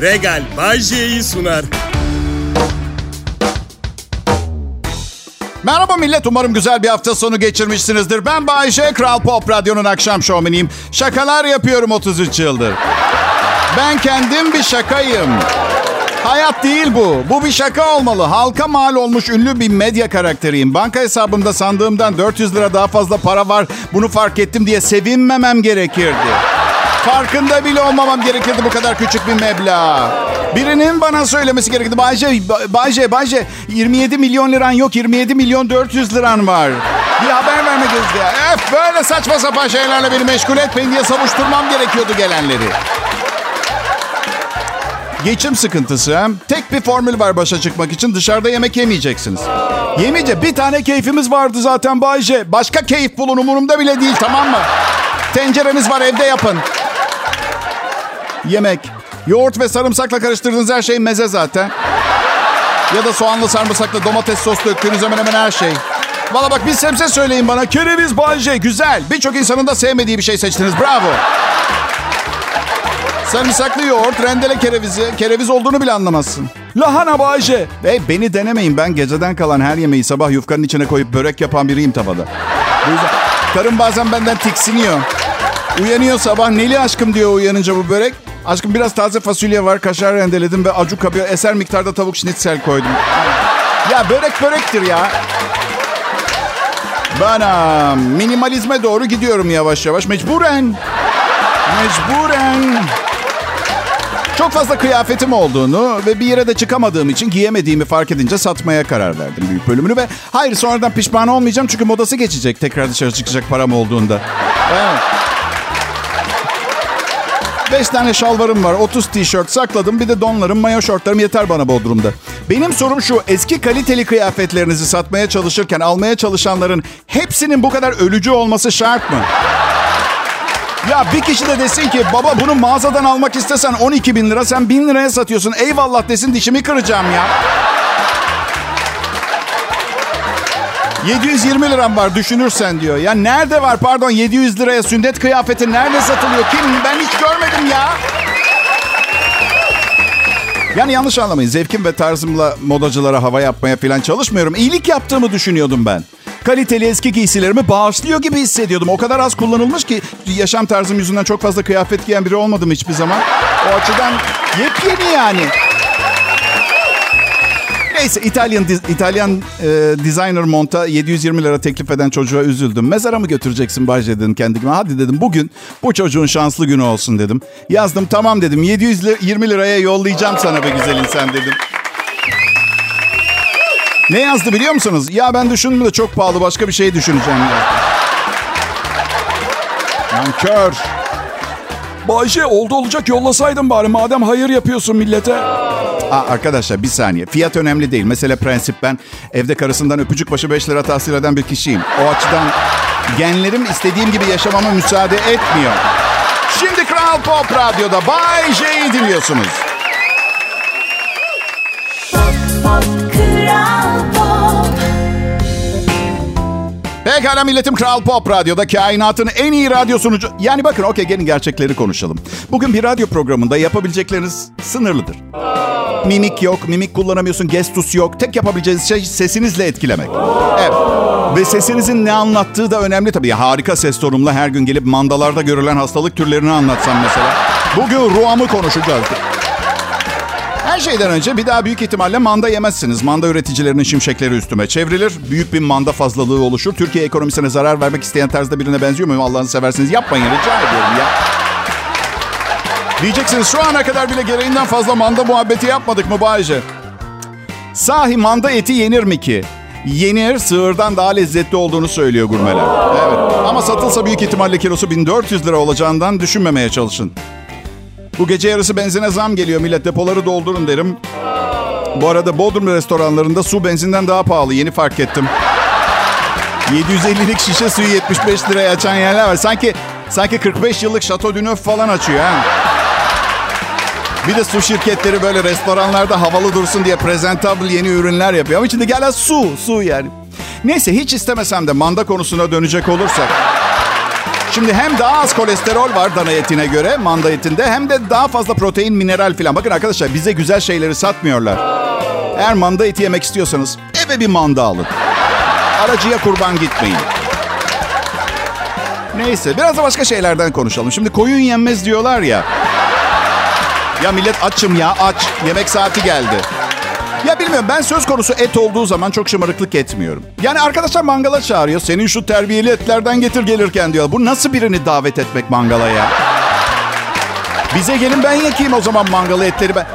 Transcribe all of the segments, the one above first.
Regal Bajje'yi sunar. Merhaba millet, umarım güzel bir hafta sonu geçirmişsinizdir. Ben Bayşe, Kral Pop Radyo'nun akşam şovmeniyim. Şakalar yapıyorum 33 yıldır. Ben kendim bir şakayım. Hayat değil bu. Bu bir şaka olmalı. Halka mal olmuş ünlü bir medya karakteriyim. Banka hesabımda sandığımdan 400 lira daha fazla para var. Bunu fark ettim diye sevinmemem gerekirdi. Farkında bile olmamam gerekirdi bu kadar küçük bir meblağ. Birinin bana söylemesi gerekirdi. Bayce, Bayce, Bayce 27 milyon liran yok 27 milyon 400 liran var. Bir haber vermek istedim. Öf böyle saçma sapan şeylerle beni meşgul etmeyin diye savuşturmam gerekiyordu gelenleri. Geçim sıkıntısı. Tek bir formül var başa çıkmak için. Dışarıda yemek yemeyeceksiniz. Yemeyece bir tane keyfimiz vardı zaten Bayce. Başka keyif bulun umurumda bile değil tamam mı? Tencereniz var evde yapın. Yemek. Yoğurt ve sarımsakla karıştırdığınız her şey meze zaten. Ya da soğanlı sarımsaklı domates sos döktüğünüz hemen hemen her şey. Valla bak bir sebze söyleyin bana. Kereviz Bayce güzel. Birçok insanın da sevmediği bir şey seçtiniz. Bravo. Sarımsaklı yoğurt, rendele kerevizi. Kereviz olduğunu bile anlamazsın. Lahana Bayce. Hey beni denemeyin. Ben geceden kalan her yemeği sabah yufkanın içine koyup börek yapan biriyim tavada. Bu yüzden karım bazen benden tiksiniyor. Uyanıyor sabah. Neli aşkım diyor uyanınca bu börek. Aşkım biraz taze fasulye var. Kaşar rendeledim ve acuk kapıya eser miktarda tavuk şnitzel koydum. Ya börek börektir ya. Ben aa, minimalizme doğru gidiyorum yavaş yavaş. Mecburen. Mecburen. Çok fazla kıyafetim olduğunu ve bir yere de çıkamadığım için giyemediğimi fark edince satmaya karar verdim büyük bölümünü. Ve hayır sonradan pişman olmayacağım çünkü modası geçecek tekrar dışarı çıkacak param olduğunda. Evet. Beş tane şalvarım var, 30 tişört sakladım. Bir de donlarım, mayo şortlarım yeter bana Bodrum'da. Benim sorum şu, eski kaliteli kıyafetlerinizi satmaya çalışırken almaya çalışanların hepsinin bu kadar ölücü olması şart mı? Ya bir kişi de desin ki baba bunu mağazadan almak istesen 12 bin lira sen 1000 liraya satıyorsun. Eyvallah desin dişimi kıracağım ya. 720 liram var düşünürsen diyor. Ya nerede var pardon 700 liraya sünnet kıyafeti nerede satılıyor? Kim? Ben hiç görmedim ya. Yani yanlış anlamayın. Zevkim ve tarzımla modacılara hava yapmaya falan çalışmıyorum. İyilik yaptığımı düşünüyordum ben. Kaliteli eski giysilerimi bağışlıyor gibi hissediyordum. O kadar az kullanılmış ki yaşam tarzım yüzünden çok fazla kıyafet giyen biri olmadım hiçbir zaman. O açıdan yepyeni yani. Neyse İtalyan İtalyan e, designer monta 720 lira teklif eden çocuğa üzüldüm. Mezara mı götüreceksin Bayce dedim kendime. Hadi dedim bugün bu çocuğun şanslı günü olsun dedim. Yazdım tamam dedim 720 liraya yollayacağım sana be güzel insan dedim. Ne yazdı biliyor musunuz? Ya ben düşündüm de çok pahalı başka bir şey düşüneceğim. Ya. Nankör. Bayşe oldu olacak yollasaydın bari madem hayır yapıyorsun millete. Aa, arkadaşlar bir saniye. Fiyat önemli değil. Mesela prensip ben evde karısından öpücük başı 5 lira tahsil eden bir kişiyim. O açıdan genlerim istediğim gibi yaşamama müsaade etmiyor. Şimdi Kral Pop Radyo'da Bay J'yi dinliyorsunuz. Pekala milletim Kral Pop Radyo'da kainatın en iyi radyo sunucu... Yani bakın okey gelin gerçekleri konuşalım. Bugün bir radyo programında yapabilecekleriniz sınırlıdır. Mimik yok, mimik kullanamıyorsun, gestus yok. Tek yapabileceğiniz şey sesinizle etkilemek. Evet. Ve sesinizin ne anlattığı da önemli tabii. Harika ses tonumla her gün gelip mandalarda görülen hastalık türlerini anlatsam mesela. Bugün ruhamı konuşacağız. Her şeyden önce bir daha büyük ihtimalle manda yemezsiniz. Manda üreticilerinin şimşekleri üstüme çevrilir. Büyük bir manda fazlalığı oluşur. Türkiye ekonomisine zarar vermek isteyen tarzda birine benziyor muyum? Allah'ını seversiniz yapmayın rica ediyorum ya. Diyeceksiniz şu ana kadar bile gereğinden fazla manda muhabbeti yapmadık mı Bayce? Sahi manda eti yenir mi ki? Yenir, sığırdan daha lezzetli olduğunu söylüyor gurmeler. Evet. Ama satılsa büyük ihtimalle kilosu 1400 lira olacağından düşünmemeye çalışın. Bu gece yarısı benzine zam geliyor millet depoları doldurun derim. Bu arada Bodrum restoranlarında su benzinden daha pahalı yeni fark ettim. 750'lik şişe suyu 75 liraya açan yerler var. Sanki sanki 45 yıllık Chateau Neuf falan açıyor ha. Bir de su şirketleri böyle restoranlarda havalı dursun diye presentable yeni ürünler yapıyor. Ama içinde gelen su, su yani. Neyse hiç istemesem de manda konusuna dönecek olursak. Şimdi hem daha az kolesterol var dana etine göre manda etinde hem de daha fazla protein, mineral falan. Bakın arkadaşlar bize güzel şeyleri satmıyorlar. Eğer manda eti yemek istiyorsanız eve bir manda alın. Aracıya kurban gitmeyin. Neyse biraz da başka şeylerden konuşalım. Şimdi koyun yenmez diyorlar ya. Ya millet açım ya aç. Yemek saati geldi. Ya bilmiyorum ben söz konusu et olduğu zaman çok şımarıklık etmiyorum. Yani arkadaşlar mangala çağırıyor. Senin şu terbiyeli etlerden getir gelirken diyor. Bu nasıl birini davet etmek mangala ya? Bize gelin ben yakayım o zaman mangalı etleri ben.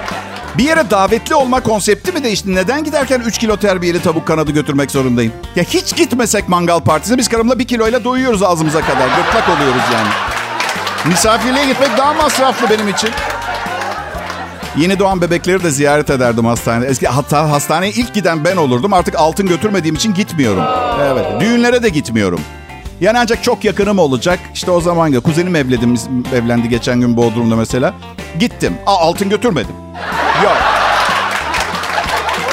Bir yere davetli olma konsepti mi değişti? Neden giderken 3 kilo terbiyeli tavuk kanadı götürmek zorundayım? Ya hiç gitmesek mangal partisine biz karımla 1 kiloyla doyuyoruz ağzımıza kadar. Gırtlak oluyoruz yani. Misafirliğe gitmek daha masraflı benim için. Yeni doğan bebekleri de ziyaret ederdim hastanede. Eski hatta hastaneye ilk giden ben olurdum. Artık altın götürmediğim için gitmiyorum. Evet. Düğünlere de gitmiyorum. Yani ancak çok yakınım olacak. İşte o zaman ya kuzenim evledim, evlendi geçen gün Bodrum'da mesela. Gittim. Aa, altın götürmedim. Yok.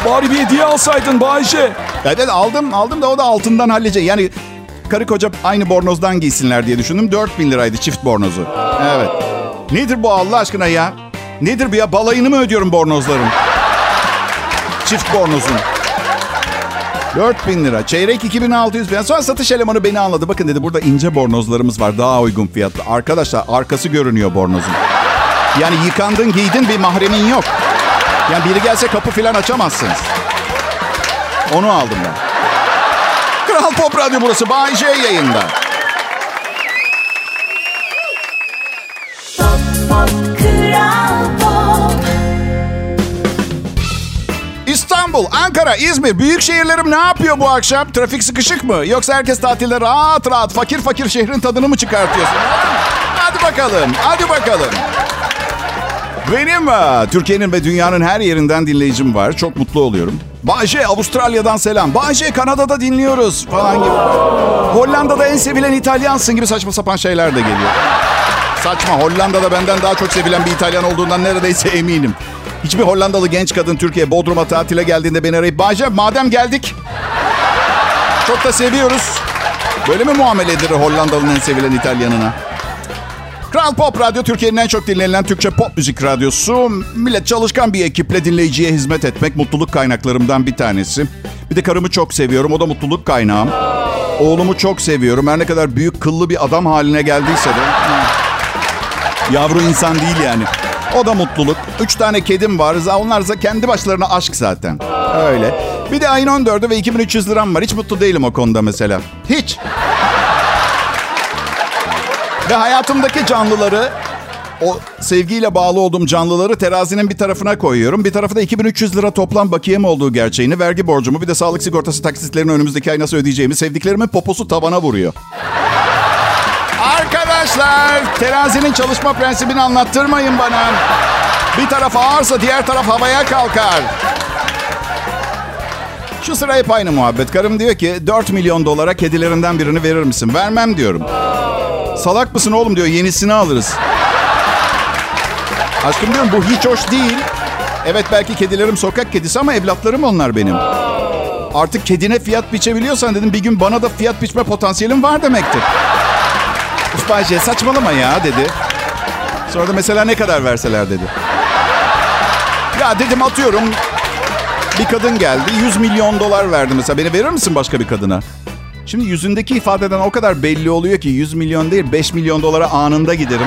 Bari bir hediye alsaydın Bayşe. Evet aldım aldım da o da altından halledecek. Yani karı koca aynı bornozdan giysinler diye düşündüm. 4000 liraydı çift bornozu. Evet. Nedir bu Allah aşkına ya? Nedir bu ya? Balayını mı ödüyorum bornozların? Çift bornozun. 4000 lira. Çeyrek 2600 falan. Sonra satış elemanı beni anladı. Bakın dedi burada ince bornozlarımız var. Daha uygun fiyatlı. Arkadaşlar arkası görünüyor bornozun. Yani yıkandın giydin bir mahremin yok. Yani biri gelse kapı falan açamazsınız. Onu aldım ben. Kral Pop Radyo burası. Bay J yayında. İstanbul, Ankara, İzmir, büyük şehirlerim ne yapıyor bu akşam? Trafik sıkışık mı? Yoksa herkes tatilde rahat rahat fakir fakir şehrin tadını mı çıkartıyorsun? Hadi bakalım, hadi bakalım. Benim e, Türkiye'nin ve dünyanın her yerinden dinleyicim var. Çok mutlu oluyorum. Bahçe Avustralya'dan selam. Bahçe Kanada'da dinliyoruz falan gibi. Hollanda'da en sevilen İtalyansın gibi saçma sapan şeyler de geliyor. Saçma. Hollanda'da benden daha çok sevilen bir İtalyan olduğundan neredeyse eminim. Hiçbir Hollandalı genç kadın Türkiye Bodrum'a tatile geldiğinde beni arayıp Bahçe madem geldik çok da seviyoruz. Böyle mi muamele edilir Hollandalı'nın en sevilen İtalyanına? Kral Pop Radyo Türkiye'nin en çok dinlenilen Türkçe pop müzik radyosu. Millet çalışkan bir ekiple dinleyiciye hizmet etmek mutluluk kaynaklarımdan bir tanesi. Bir de karımı çok seviyorum. O da mutluluk kaynağım. Oğlumu çok seviyorum. Her ne kadar büyük kıllı bir adam haline geldiyse de. Yavru insan değil yani. O da mutluluk. Üç tane kedim var. Onlar da kendi başlarına aşk zaten. Öyle. Bir de ayın 14'ü ve 2300 liram var. Hiç mutlu değilim o konuda mesela. Hiç. Ve hayatımdaki canlıları, o sevgiyle bağlı olduğum canlıları terazinin bir tarafına koyuyorum. Bir tarafı da 2300 lira toplam bakiyem olduğu gerçeğini, vergi borcumu, bir de sağlık sigortası taksitlerini önümüzdeki ay nasıl ödeyeceğimi, sevdiklerimin poposu tavana vuruyor. Arkadaşlar, terazinin çalışma prensibini anlattırmayın bana. Bir taraf ağırsa diğer taraf havaya kalkar. Şu sıra hep aynı muhabbet. Karım diyor ki 4 milyon dolara kedilerinden birini verir misin? Vermem diyorum. Salak mısın oğlum diyor yenisini alırız. Aşkım diyorum bu hiç hoş değil. Evet belki kedilerim sokak kedisi ama evlatlarım onlar benim. Artık kedine fiyat biçebiliyorsan dedim bir gün bana da fiyat biçme potansiyelim var demektir. Ustacı saçmalama ya dedi. Sonra da mesela ne kadar verseler dedi. Ya dedim atıyorum bir kadın geldi 100 milyon dolar verdi mesela beni verir misin başka bir kadına? Şimdi yüzündeki ifadeden o kadar belli oluyor ki 100 milyon değil 5 milyon dolara anında giderim.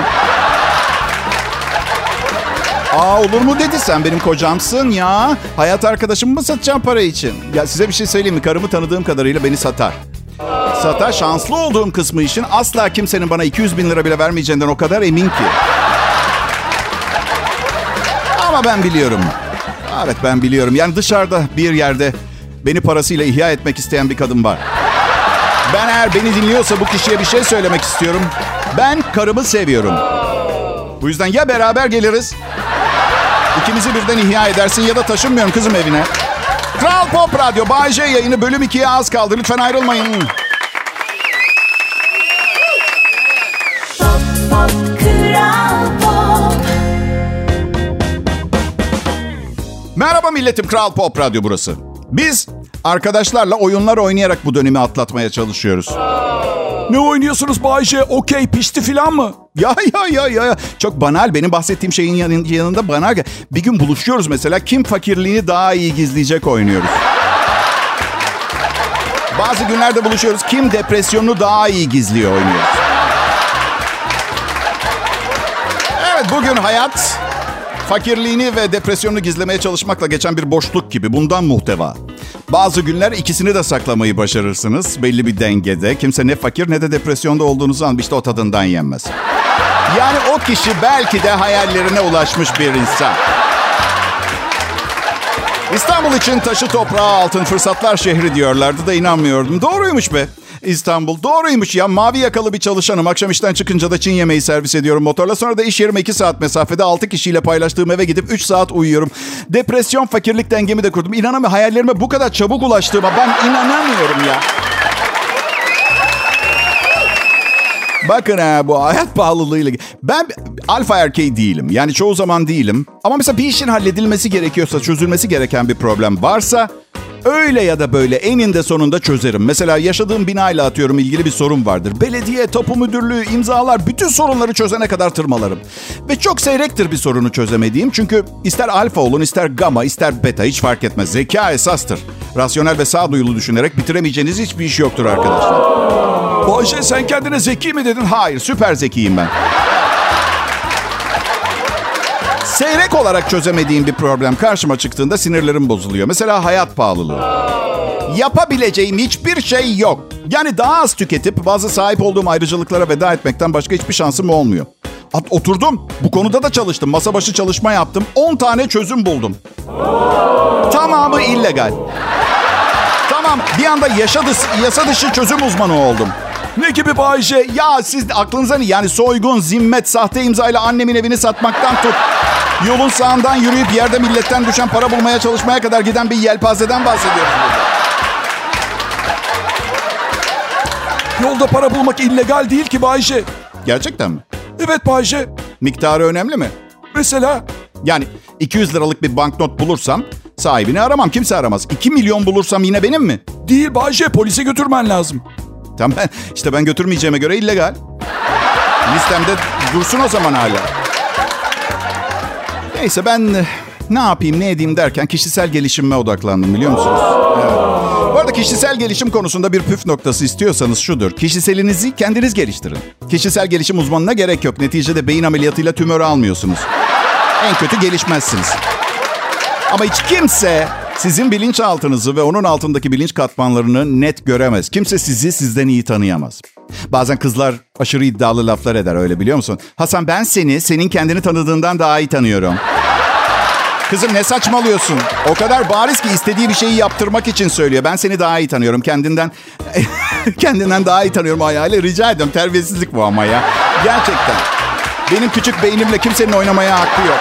Aa olur mu dedi sen benim kocamsın ya. Hayat arkadaşımı mı satacağım para için? Ya size bir şey söyleyeyim mi? Karımı tanıdığım kadarıyla beni satar. Satar. Şanslı olduğum kısmı için asla kimsenin bana 200 bin lira bile vermeyeceğinden o kadar emin ki. Ama ben biliyorum. Evet ben biliyorum. Yani dışarıda bir yerde beni parasıyla ihya etmek isteyen bir kadın var. Ben eğer beni dinliyorsa bu kişiye bir şey söylemek istiyorum. Ben karımı seviyorum. Bu yüzden ya beraber geliriz. İkimizi birden ihya edersin ya da taşınmıyorum kızım evine. Kral Pop Radyo Bay J yayını bölüm 2'ye az kaldı. Lütfen ayrılmayın. Pop, pop, Kral Pop. Merhaba milletim Kral Pop Radyo burası. Biz arkadaşlarla oyunlar oynayarak bu dönemi atlatmaya çalışıyoruz. Ne oynuyorsunuz Bayce? Okey pişti filan mı? Ya ya ya ya. Çok banal. Benim bahsettiğim şeyin yanın- yanında banal. Bir gün buluşuyoruz mesela. Kim fakirliğini daha iyi gizleyecek oynuyoruz. Bazı günlerde buluşuyoruz. Kim depresyonunu daha iyi gizliyor oynuyoruz. Evet bugün hayat fakirliğini ve depresyonunu gizlemeye çalışmakla geçen bir boşluk gibi. Bundan muhteva. Bazı günler ikisini de saklamayı başarırsınız. Belli bir dengede. Kimse ne fakir ne de depresyonda olduğunuzu an işte o tadından yenmez. Yani o kişi belki de hayallerine ulaşmış bir insan. İstanbul için taşı toprağı altın fırsatlar şehri diyorlardı da inanmıyordum. Doğruymuş be. İstanbul doğruymuş ya. Mavi yakalı bir çalışanım. Akşam işten çıkınca da Çin yemeği servis ediyorum motorla. Sonra da iş yerime 2 saat mesafede 6 kişiyle paylaştığım eve gidip 3 saat uyuyorum. Depresyon, fakirlik dengemi de kurdum. İnanamıyorum hayallerime bu kadar çabuk ulaştığıma ben inanamıyorum ya. Bakın ha bu hayat pahalılığıyla... Ben alfa erkeği değilim. Yani çoğu zaman değilim. Ama mesela bir işin halledilmesi gerekiyorsa, çözülmesi gereken bir problem varsa... Öyle ya da böyle eninde sonunda çözerim. Mesela yaşadığım binayla atıyorum ilgili bir sorun vardır. Belediye, tapu müdürlüğü, imzalar bütün sorunları çözene kadar tırmalarım. Ve çok seyrektir bir sorunu çözemediğim. Çünkü ister alfa olun, ister gamma, ister beta hiç fark etmez. Zeka esastır. Rasyonel ve sağduyulu düşünerek bitiremeyeceğiniz hiçbir iş yoktur arkadaşlar. Bayce sen kendine zeki mi dedin? Hayır, süper zekiyim ben. Seyrek olarak çözemediğim bir problem karşıma çıktığında sinirlerim bozuluyor. Mesela hayat pahalılığı. Yapabileceğim hiçbir şey yok. Yani daha az tüketip bazı sahip olduğum ayrıcalıklara veda etmekten başka hiçbir şansım olmuyor. At- Oturdum. Bu konuda da çalıştım. Masa başı çalışma yaptım. 10 tane çözüm buldum. Tamamı illegal. Tamam bir anda yaşa dışı, yasa dışı çözüm uzmanı oldum. Ne gibi Bayce? Ya siz aklınıza ne? Yani soygun, zimmet, sahte imzayla annemin evini satmaktan tut. Yolun sağından yürüyüp yerde milletten düşen para bulmaya çalışmaya kadar giden bir yelpazeden bahsediyoruz burada. Yolda para bulmak illegal değil ki Bayce. Gerçekten mi? Evet Bayce. Miktarı önemli mi? Mesela Yani 200 liralık bir banknot bulursam sahibini aramam. Kimse aramaz. 2 milyon bulursam yine benim mi? değil Bayce polise götürmen lazım. Tamam ben, işte ben götürmeyeceğime göre illegal. Listemde dursun o zaman hala. Neyse ben eh, ne yapayım ne edeyim derken kişisel gelişime odaklandım biliyor musunuz? Evet. Bu arada kişisel gelişim konusunda bir püf noktası istiyorsanız şudur. Kişiselinizi kendiniz geliştirin. Kişisel gelişim uzmanına gerek yok. Neticede beyin ameliyatıyla tümör almıyorsunuz. En kötü gelişmezsiniz. Ama hiç kimse sizin bilinçaltınızı ve onun altındaki bilinç katmanlarını net göremez. Kimse sizi sizden iyi tanıyamaz. Bazen kızlar aşırı iddialı laflar eder öyle biliyor musun? Hasan ben seni senin kendini tanıdığından daha iyi tanıyorum. Kızım ne saçmalıyorsun? O kadar bariz ki istediği bir şeyi yaptırmak için söylüyor. Ben seni daha iyi tanıyorum. Kendinden kendinden daha iyi tanıyorum hayali. Rica ediyorum. Terbiyesizlik bu ama ya. Gerçekten. Benim küçük beynimle kimsenin oynamaya hakkı yok.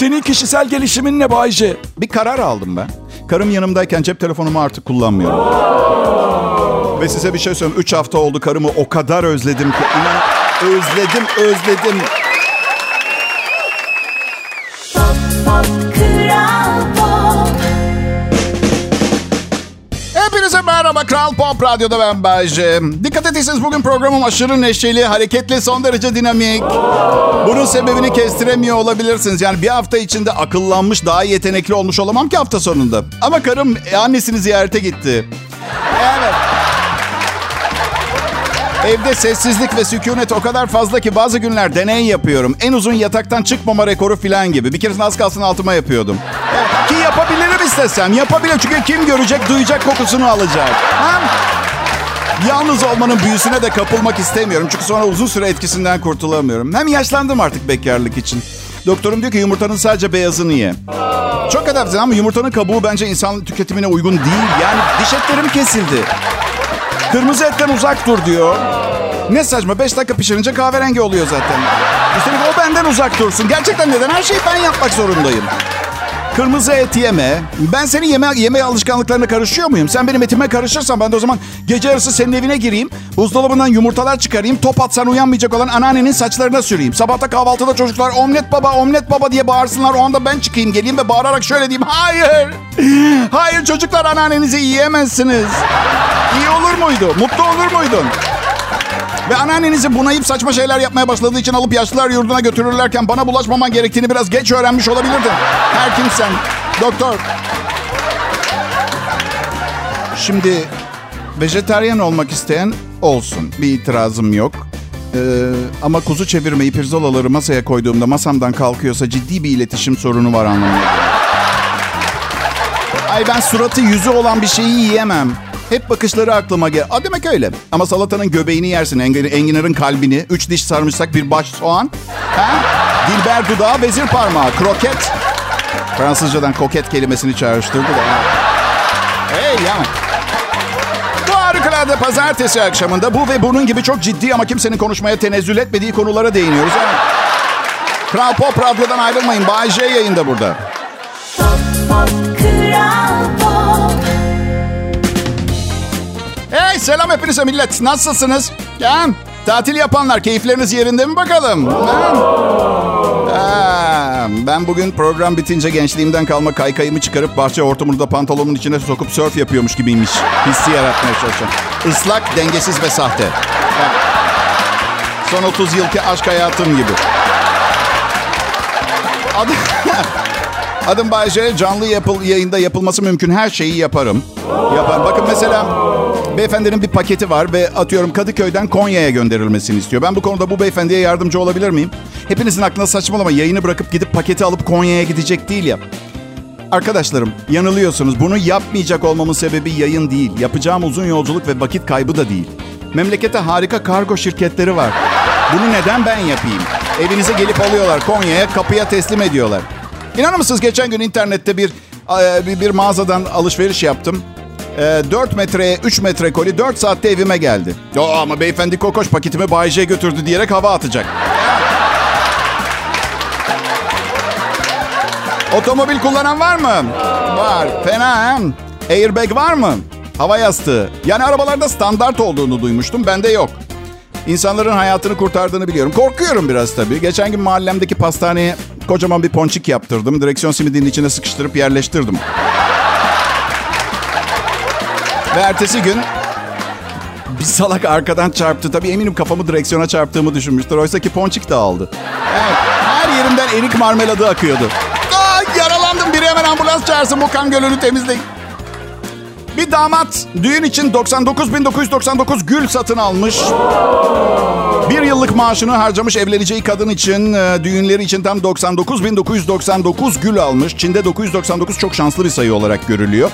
Senin kişisel gelişimin ne Bayce? Bir karar aldım ben. Karım yanımdayken cep telefonumu artık kullanmıyorum. Ve size bir şey söyleyeyim. Üç hafta oldu karımı o kadar özledim ki. İnan özledim, özledim. Kral Pop Radyo'da ben Bayce. Dikkat etseniz bugün programım aşırı neşeli, hareketli, son derece dinamik. Bunun sebebini kestiremiyor olabilirsiniz. Yani bir hafta içinde akıllanmış, daha yetenekli olmuş olamam ki hafta sonunda. Ama karım e, annesini ziyarete gitti. Evet. Evde sessizlik ve sükunet o kadar fazla ki bazı günler deney yapıyorum. En uzun yataktan çıkmama rekoru falan gibi. Bir keresinde az kalsın altıma yapıyordum. Ki yapabilirim istesem. Yapabilirim çünkü kim görecek, duyacak, kokusunu alacak. Ha? Yalnız olmanın büyüsüne de kapılmak istemiyorum. Çünkü sonra uzun süre etkisinden kurtulamıyorum. Hem yaşlandım artık bekarlık için. Doktorum diyor ki yumurtanın sadece beyazını ye. Çok affedersin ama yumurtanın kabuğu bence insan tüketimine uygun değil. Yani diş etlerim kesildi. Kırmızı etten uzak dur diyor. Ne saçma 5 dakika pişirince kahverengi oluyor zaten. Üstelik o benden uzak dursun. Gerçekten neden? Her şeyi ben yapmak zorundayım. Kırmızı et yeme. Ben senin yeme, yeme alışkanlıklarına karışıyor muyum? Sen benim etime karışırsan ben de o zaman gece yarısı senin evine gireyim. Buzdolabından yumurtalar çıkarayım. Top atsan uyanmayacak olan anneannenin saçlarına süreyim. Sabahta kahvaltıda çocuklar omlet baba omlet baba diye bağırsınlar. O anda ben çıkayım geleyim ve bağırarak şöyle diyeyim. Hayır. Hayır çocuklar anneannenizi yiyemezsiniz. İyi olur muydu? Mutlu olur muydun? Ve anneannenizi bunayıp saçma şeyler yapmaya başladığı için alıp yaşlılar yurduna götürürlerken bana bulaşmaman gerektiğini biraz geç öğrenmiş olabilirdin. Her kimsen. Doktor. Şimdi vejeteryan olmak isteyen olsun. Bir itirazım yok. Ee, ama kuzu çevirmeyi pirzolaları masaya koyduğumda masamdan kalkıyorsa ciddi bir iletişim sorunu var geliyor. Ay ben suratı yüzü olan bir şeyi yiyemem. Hep bakışları aklıma gel. A demek öyle. Ama salatanın göbeğini yersin. Engin, enginarın kalbini. Üç diş sarımsak, bir baş soğan. Ha? Dilber dudağı, vezir parmağı. Kroket. Fransızcadan koket kelimesini çağrıştırdı da. Hey ya. Bu harikulade pazartesi akşamında bu ve bunun gibi çok ciddi ama kimsenin konuşmaya tenezzül etmediği konulara değiniyoruz. Ha? Kral Pop Radyo'dan ayrılmayın. Bay J yayında burada. Pop, pop, Kral Hey selam hepinize millet. Nasılsınız? Ya, tatil yapanlar keyifleriniz yerinde mi bakalım? Ha? Ben bugün program bitince gençliğimden kalma kaykayımı çıkarıp bahçe hortumunu da pantolonumun içine sokup surf yapıyormuş gibiymiş. Hissi yaratmaya çalışıyorum. Islak, dengesiz ve sahte. Son 30 yılki aşk hayatım gibi. Adım, adım Bayce. Canlı yapıl, yayında yapılması mümkün her şeyi yaparım. Yaparım. Bakın mesela beyefendinin bir paketi var ve atıyorum Kadıköy'den Konya'ya gönderilmesini istiyor. Ben bu konuda bu beyefendiye yardımcı olabilir miyim? Hepinizin aklına saçmalama yayını bırakıp gidip paketi alıp Konya'ya gidecek değil ya. Arkadaşlarım yanılıyorsunuz. Bunu yapmayacak olmamın sebebi yayın değil. Yapacağım uzun yolculuk ve vakit kaybı da değil. Memlekete harika kargo şirketleri var. Bunu neden ben yapayım? Evinize gelip alıyorlar Konya'ya kapıya teslim ediyorlar. İnanır mısınız geçen gün internette bir e, bir, mağazadan alışveriş yaptım. E, 4 metreye 3 metre koli 4 saatte evime geldi. Yo, ama beyefendi kokoş paketimi Bay J götürdü diyerek hava atacak. Otomobil kullanan var mı? Var. Fena hem. Airbag var mı? Hava yastığı. Yani arabalarda standart olduğunu duymuştum. Bende yok. İnsanların hayatını kurtardığını biliyorum. Korkuyorum biraz tabii. Geçen gün mahallemdeki pastaneye kocaman bir ponçik yaptırdım. Direksiyon simidinin içine sıkıştırıp yerleştirdim. Ve ertesi gün bir salak arkadan çarptı. Tabii eminim kafamı direksiyona çarptığımı düşünmüştür. Oysa ki ponçik dağıldı. Evet, her yerimden erik marmeladı akıyordu. Aa, yaralandım. Biri hemen ambulans çağırsın bu kan gölünü temizleyin. Bir damat düğün için 99.999 gül satın almış. Bir yıllık maaşını harcamış evleneceği kadın için, e, düğünleri için tam 99.999 gül almış. Çin'de 999 çok şanslı bir sayı olarak görülüyor.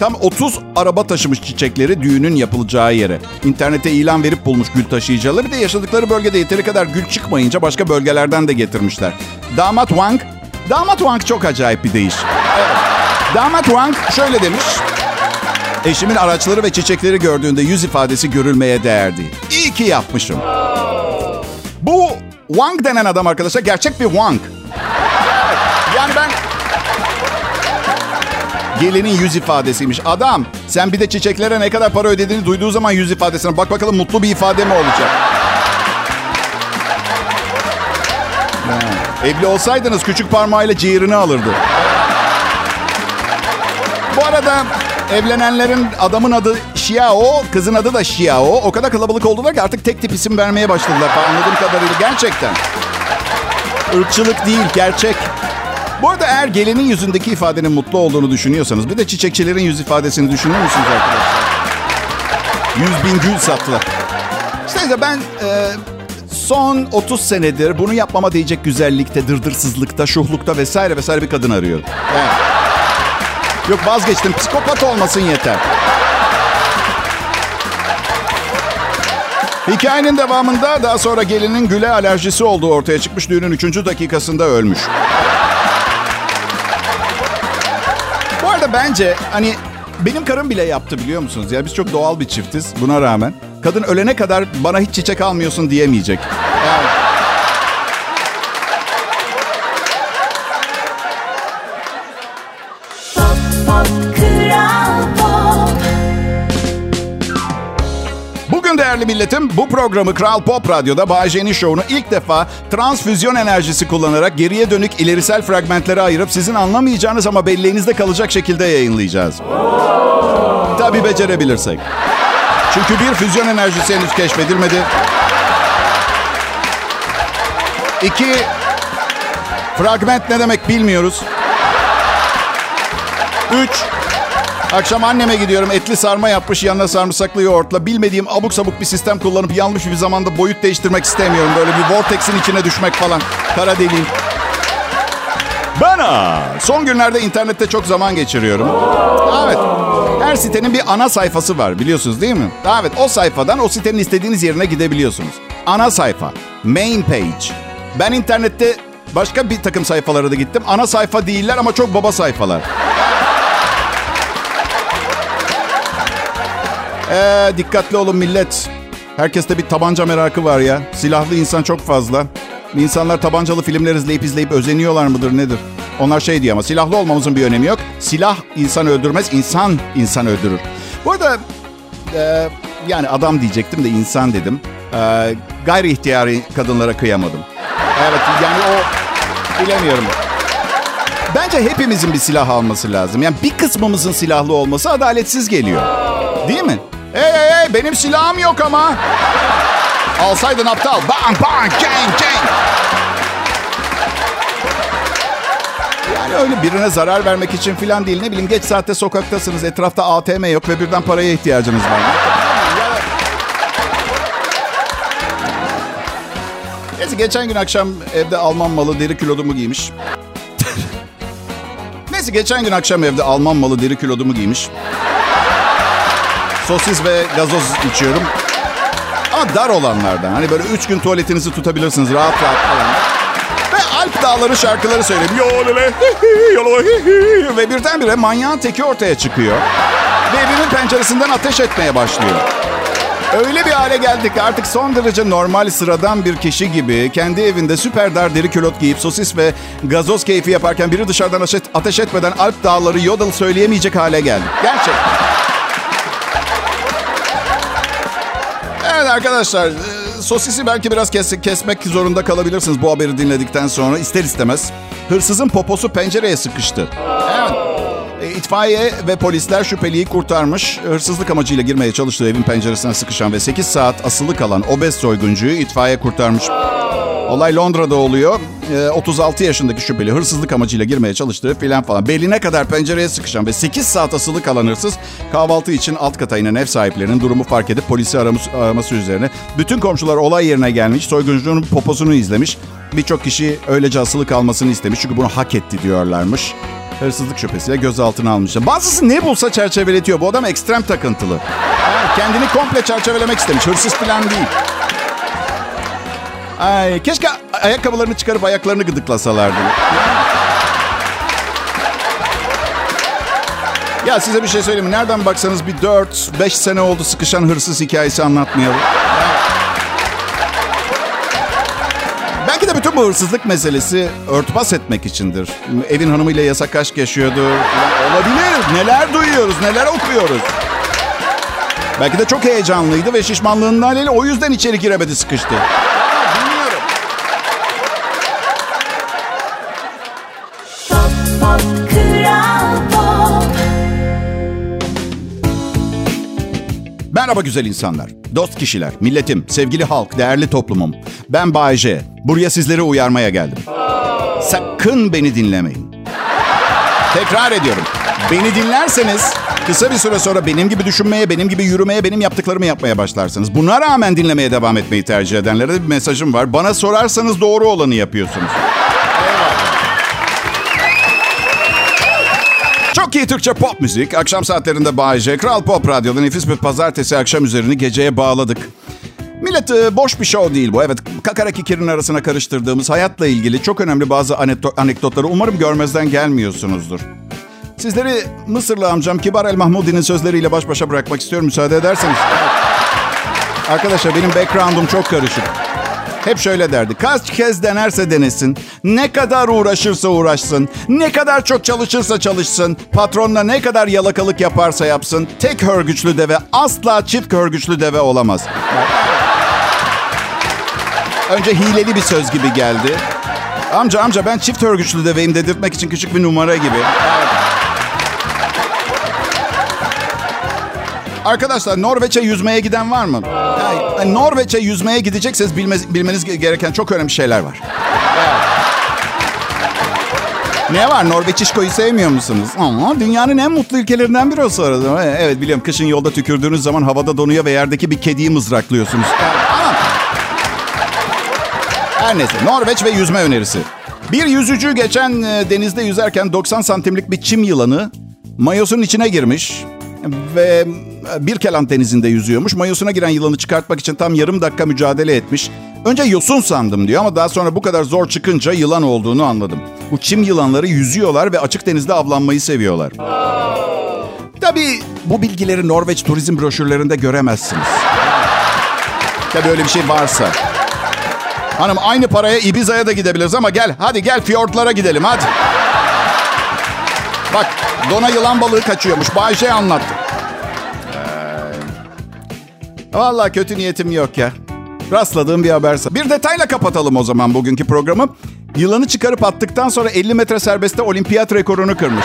Tam 30 araba taşımış çiçekleri düğünün yapılacağı yere. İnternete ilan verip bulmuş gül taşıyıcıları. Bir de yaşadıkları bölgede yeteri kadar gül çıkmayınca başka bölgelerden de getirmişler. Damat Wang, Damat Wang çok acayip bir. Evet. Damat Wang şöyle demiş. Eşimin araçları ve çiçekleri gördüğünde yüz ifadesi görülmeye değerdi. İyi ki yapmışım. Wang denen adam arkadaşlar gerçek bir Wang. Yani ben... Gelinin yüz ifadesiymiş. Adam sen bir de çiçeklere ne kadar para ödediğini duyduğu zaman yüz ifadesine bak bakalım mutlu bir ifade mi olacak? Evli olsaydınız küçük parmağıyla ciğerini alırdı. Bu arada evlenenlerin adamın adı Xiao, kızın adı da Xiao. O kadar kalabalık oldular ki artık tek tip isim vermeye başladılar anladığım kadarıyla. Gerçekten. Irkçılık değil, gerçek. Bu arada eğer gelinin yüzündeki ifadenin mutlu olduğunu düşünüyorsanız bir de çiçekçilerin yüz ifadesini düşünür müsünüz arkadaşlar? Yüz bin gül sattılar. İşte ben e, son 30 senedir bunu yapmama değecek güzellikte, dırdırsızlıkta, şuhlukta vesaire vesaire bir kadın arıyorum. Evet. Yok vazgeçtim. Psikopat olmasın yeter. Hikayenin devamında daha sonra gelinin güle alerjisi olduğu ortaya çıkmış. Düğünün 3. dakikasında ölmüş. Bu arada bence hani benim karım bile yaptı biliyor musunuz? Ya biz çok doğal bir çiftiz buna rağmen. Kadın ölene kadar bana hiç çiçek almıyorsun diyemeyecek. Evet. değerli milletim. Bu programı Kral Pop Radyo'da Bay J'nin şovunu ilk defa transfüzyon enerjisi kullanarak geriye dönük ilerisel fragmentlere ayırıp sizin anlamayacağınız ama belleğinizde kalacak şekilde yayınlayacağız. Tabii becerebilirsek. Çünkü bir füzyon enerjisi henüz keşfedilmedi. İki, fragment ne demek bilmiyoruz. Üç, akşam anneme gidiyorum etli sarma yapmış yanına sarımsaklı yoğurtla. Bilmediğim abuk sabuk bir sistem kullanıp yanlış bir zamanda boyut değiştirmek istemiyorum. Böyle bir vortexin içine düşmek falan. Kara deliğin. Bana son günlerde internette çok zaman geçiriyorum. Evet. Her sitenin bir ana sayfası var biliyorsunuz değil mi? Evet o sayfadan o sitenin istediğiniz yerine gidebiliyorsunuz. Ana sayfa. Main page. Ben internette başka bir takım sayfalara da gittim. Ana sayfa değiller ama çok baba sayfalar. Ee, dikkatli olun millet. Herkeste bir tabanca merakı var ya. Silahlı insan çok fazla. İnsanlar tabancalı filmler izleyip izleyip özeniyorlar mıdır nedir? Onlar şey diyor ama silahlı olmamızın bir önemi yok. Silah insan öldürmez, insan insan öldürür. Bu arada e, yani adam diyecektim de insan dedim. E, gayri ihtiyari kadınlara kıyamadım. Evet yani o bilemiyorum. Bence hepimizin bir silah alması lazım. Yani bir kısmımızın silahlı olması adaletsiz geliyor. Değil mi? Hey hey hey benim silahım yok ama. Alsaydın aptal. Bang bang gang gang. Yani öyle birine zarar vermek için falan değil. Ne bileyim geç saatte sokaktasınız. Etrafta ATM yok ve birden paraya ihtiyacınız var. Neyse geçen gün akşam evde Alman malı deri kilodumu giymiş. Neyse geçen gün akşam evde Alman malı deri kilodumu giymiş. Sosis ve gazoz içiyorum. Ama dar olanlardan. Hani böyle üç gün tuvaletinizi tutabilirsiniz rahat rahat falan. Ve Alp Dağları şarkıları söyleyip yolele ve birdenbire manyağın teki ortaya çıkıyor. Ve evimin penceresinden ateş etmeye başlıyor. Öyle bir hale geldik ki artık son derece normal sıradan bir kişi gibi kendi evinde süper dar deri külot giyip sosis ve gazoz keyfi yaparken biri dışarıdan ateş etmeden Alp Dağları yodel söyleyemeyecek hale geldik. Gerçekten. Evet arkadaşlar, e, sosisi belki biraz kes, kesmek zorunda kalabilirsiniz bu haberi dinledikten sonra ister istemez. Hırsızın poposu pencereye sıkıştı. Evet. E, itfaiye ve polisler şüpheliyi kurtarmış. Hırsızlık amacıyla girmeye çalıştığı evin penceresine sıkışan ve 8 saat asılı kalan obez soyguncuyu itfaiye kurtarmış. Olay Londra'da oluyor. E, 36 yaşındaki şüpheli hırsızlık amacıyla girmeye çalıştığı filan falan. Beline kadar pencereye sıkışan ve 8 saat asılı kalan hırsız kahvaltı için alt kata inen ev sahiplerinin durumu fark edip polisi araması, araması üzerine. Bütün komşular olay yerine gelmiş. Soyguncunun poposunu izlemiş. Birçok kişi öylece asılı kalmasını istemiş. Çünkü bunu hak etti diyorlarmış. Hırsızlık şüphesiyle gözaltına almışlar. Bazısı ne bulsa çerçeveletiyor. Bu adam ekstrem takıntılı. Kendini komple çerçevelemek istemiş. Hırsız falan değil. Ay keşke ayakkabılarını çıkarıp ayaklarını gıdıklasalardı. Ya size bir şey söyleyeyim mi? Nereden baksanız bir 4-5 sene oldu sıkışan hırsız hikayesi anlatmayalım. Belki de bütün bu hırsızlık meselesi örtbas etmek içindir. Evin hanımıyla yasak aşk yaşıyordu. Olabilir. Neler duyuyoruz, neler okuyoruz. Belki de çok heyecanlıydı ve şişmanlığından haliyle o yüzden içeri giremedi sıkıştı. Merhaba güzel insanlar, dost kişiler, milletim, sevgili halk, değerli toplumum. Ben Bayece. Buraya sizleri uyarmaya geldim. Sakın beni dinlemeyin. Tekrar ediyorum. Beni dinlerseniz kısa bir süre sonra benim gibi düşünmeye, benim gibi yürümeye, benim yaptıklarımı yapmaya başlarsınız. Buna rağmen dinlemeye devam etmeyi tercih edenlere de bir mesajım var. Bana sorarsanız doğru olanı yapıyorsunuz. Çok iyi Türkçe pop müzik. Akşam saatlerinde Bay. Kral Pop Radyo'da nefis bir pazartesi akşam üzerini geceye bağladık. Millet e, boş bir show değil bu. Evet kakara kikirin arasına karıştırdığımız hayatla ilgili çok önemli bazı anekdo- anekdotları umarım görmezden gelmiyorsunuzdur. Sizleri Mısırlı amcam Kibar El Mahmudi'nin sözleriyle baş başa bırakmak istiyorum müsaade ederseniz. Arkadaşlar benim background'um çok karışık. Hep şöyle derdi. Kaç kez denerse denesin, ne kadar uğraşırsa uğraşsın, ne kadar çok çalışırsa çalışsın, patronla ne kadar yalakalık yaparsa yapsın, tek hörgüçlü deve asla çift hörgüçlü deve olamaz. Önce hileli bir söz gibi geldi. Amca amca ben çift örgüçlü deveyim dedirtmek için küçük bir numara gibi. Evet. Arkadaşlar Norveç'e yüzmeye giden var mı? Yani, Norveç'e yüzmeye gidecekseniz bilmez, bilmeniz gereken çok önemli şeyler var. Ne var? Norveçişko'yu sevmiyor musunuz? Ama dünyanın en mutlu ülkelerinden biri o sırada. Evet biliyorum kışın yolda tükürdüğünüz zaman havada donuyor ve yerdeki bir kediyi mızraklıyorsunuz. Her neyse Norveç ve yüzme önerisi. Bir yüzücü geçen e, denizde yüzerken 90 santimlik bir çim yılanı mayosunun içine girmiş ve e, bir kelam denizinde yüzüyormuş. Mayosuna giren yılanı çıkartmak için tam yarım dakika mücadele etmiş. Önce yosun sandım diyor ama daha sonra bu kadar zor çıkınca yılan olduğunu anladım. Bu çim yılanları yüzüyorlar ve açık denizde avlanmayı seviyorlar. Tabii bu bilgileri Norveç turizm broşürlerinde göremezsiniz. Tabii öyle bir şey varsa. Hanım aynı paraya Ibiza'ya da gidebiliriz ama gel hadi gel fiyortlara gidelim hadi. Bak dona yılan balığı kaçıyormuş. Bayşe anlattı. Vallahi kötü niyetim yok ya. Rastladığım bir haberse. Bir detayla kapatalım o zaman bugünkü programı. Yılanı çıkarıp attıktan sonra 50 metre serbestte olimpiyat rekorunu kırmış.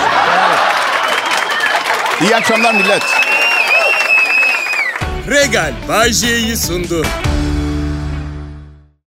İyi akşamlar millet. Regal Bay J'yi sundu.